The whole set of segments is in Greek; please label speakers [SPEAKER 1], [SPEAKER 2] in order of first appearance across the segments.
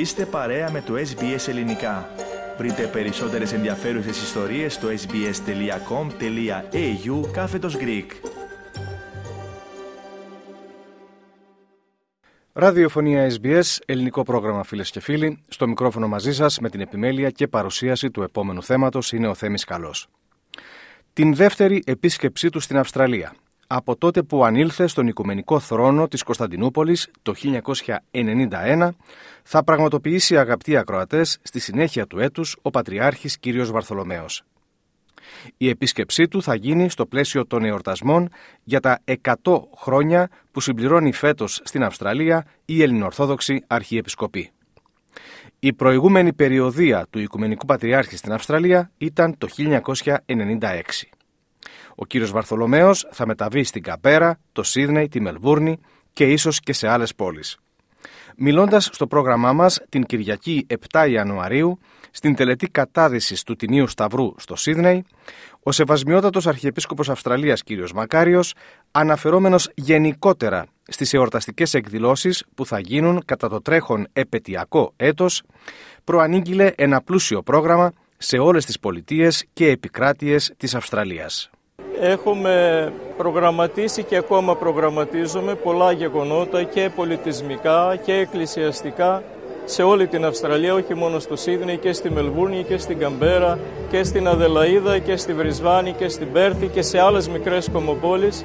[SPEAKER 1] Είστε παρέα με το SBS Ελληνικά. Βρείτε περισσότερες ενδιαφέρουσες ιστορίες στο sbs.com.au κάθετος Greek.
[SPEAKER 2] Ραδιοφωνία SBS, ελληνικό πρόγραμμα φίλες και φίλοι. Στο μικρόφωνο μαζί σας με την επιμέλεια και παρουσίαση του επόμενου θέματος είναι ο Θέμης Καλός. Την δεύτερη επίσκεψή του στην Αυστραλία από τότε που ανήλθε στον Οικουμενικό Θρόνο της Κωνσταντινούπολης το 1991 θα πραγματοποιήσει αγαπητοί ακροατές στη συνέχεια του έτους ο Πατριάρχης κ. Βαρθολομέος. Η επίσκεψή του θα γίνει στο πλαίσιο των εορτασμών για τα 100 χρόνια που συμπληρώνει φέτος στην Αυστραλία η Ελληνοορθόδοξη Αρχιεπισκοπή. Η προηγούμενη περιοδία του Οικουμενικού Πατριάρχη στην Αυστραλία ήταν το 1996. Ο κύριος Βαρθολομέος θα μεταβεί στην Καπέρα, το Σίδνεϊ, τη Μελβούρνη και ίσως και σε άλλες πόλεις. Μιλώντας στο πρόγραμμά μας την Κυριακή 7 Ιανουαρίου, στην τελετή κατάδυσης του Τινίου Σταυρού στο Σίδνεϊ, ο Σεβασμιότατος Αρχιεπίσκοπος Αυστραλίας κ. Μακάριος, αναφερόμενος γενικότερα στις εορταστικές εκδηλώσεις που θα γίνουν κατά το τρέχον επαιτειακό έτος, προανήγγειλε ένα πλούσιο πρόγραμμα σε όλες τις πολιτείες και επικράτειες της Αυστραλίας.
[SPEAKER 3] Έχουμε προγραμματίσει και ακόμα προγραμματίζουμε πολλά γεγονότα και πολιτισμικά και εκκλησιαστικά σε όλη την Αυστραλία, όχι μόνο στο Σίδνεϊ και στη Μελβούρνη και στην Καμπέρα και στην Αδελαίδα και στη Βρισβάνη και στην Πέρθη και σε άλλες μικρές κομοπόλεις.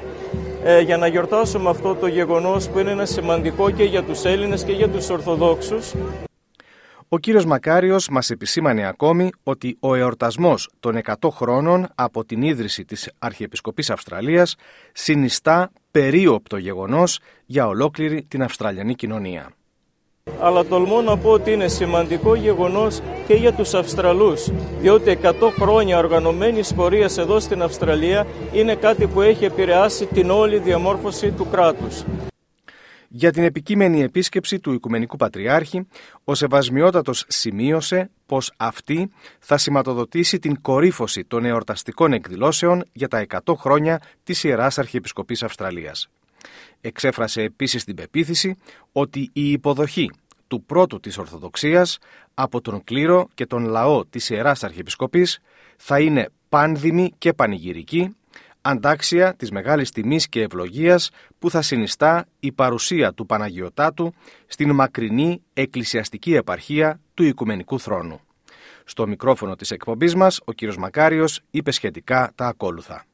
[SPEAKER 3] Ε, για να γιορτάσουμε αυτό το γεγονός που είναι ένα σημαντικό και για τους Έλληνες και για τους Ορθοδόξους
[SPEAKER 2] ο κύριος Μακάριος μας επισήμανε ακόμη ότι ο εορτασμός των 100 χρόνων από την ίδρυση της Αρχιεπισκοπής Αυστραλίας συνιστά περίοπτο γεγονός για ολόκληρη την Αυστραλιανή κοινωνία.
[SPEAKER 3] Αλλά τολμώ να πω ότι είναι σημαντικό γεγονός και για τους Αυστραλούς, διότι 100 χρόνια οργανωμένη πορεία εδώ στην Αυστραλία είναι κάτι που έχει επηρεάσει την όλη διαμόρφωση του κράτους.
[SPEAKER 2] Για την επικείμενη επίσκεψη του Οικουμενικού Πατριάρχη, ο Σεβασμιότατος σημείωσε πως αυτή θα σηματοδοτήσει την κορύφωση των εορταστικών εκδηλώσεων για τα 100 χρόνια της Ιεράς Αρχιεπισκοπής Αυστραλίας. Εξέφρασε επίσης την πεποίθηση ότι η υποδοχή του πρώτου της Ορθοδοξίας από τον κλήρο και τον λαό της Ιεράς Αρχιεπισκοπής θα είναι πάνδημη και πανηγυρική αντάξια της μεγάλης τιμής και ευλογίας που θα συνιστά η παρουσία του Παναγιωτάτου στην μακρινή εκκλησιαστική επαρχία του Οικουμενικού Θρόνου. Στο μικρόφωνο της εκπομπής μας, ο κύριος Μακάριος είπε σχετικά τα ακόλουθα.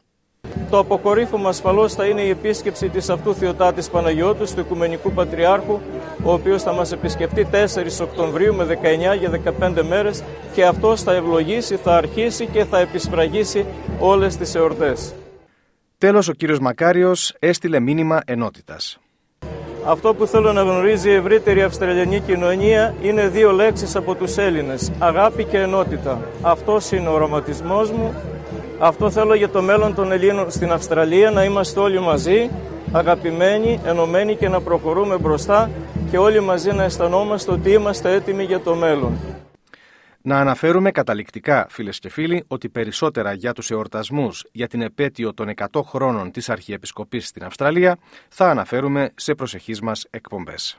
[SPEAKER 3] Το αποκορύφωμα ασφαλώς θα είναι η επίσκεψη της αυτού Θεοτάτης Παναγιώτου του Οικουμενικού Πατριάρχου, ο οποίος θα μας επισκεφτεί 4 Οκτωβρίου με 19 για 15 μέρες και αυτός θα ευλογήσει, θα αρχίσει και θα επισφραγίσει όλες τις εορτές.
[SPEAKER 2] Τέλος, ο κύριος Μακάριος έστειλε μήνυμα ενότητας.
[SPEAKER 3] Αυτό που θέλω να γνωρίζει η ευρύτερη Αυστραλιανή κοινωνία είναι δύο λέξεις από τους Έλληνες, αγάπη και ενότητα. Αυτό είναι ο οραματισμός μου. Αυτό θέλω για το μέλλον των Ελλήνων στην Αυστραλία, να είμαστε όλοι μαζί, αγαπημένοι, ενωμένοι και να προχωρούμε μπροστά και όλοι μαζί να αισθανόμαστε ότι είμαστε έτοιμοι για το μέλλον.
[SPEAKER 2] Να αναφέρουμε καταληκτικά, φίλες και φίλοι, ότι περισσότερα για τους εορτασμούς για την επέτειο των 100 χρόνων της Αρχιεπισκοπής στην Αυστραλία θα αναφέρουμε σε προσεχείς μας εκπομπές.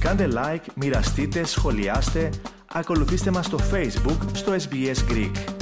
[SPEAKER 1] Κάντε like, μοιραστείτε, σχολιάστε, ακολουθήστε μας στο Facebook, στο SBS Greek.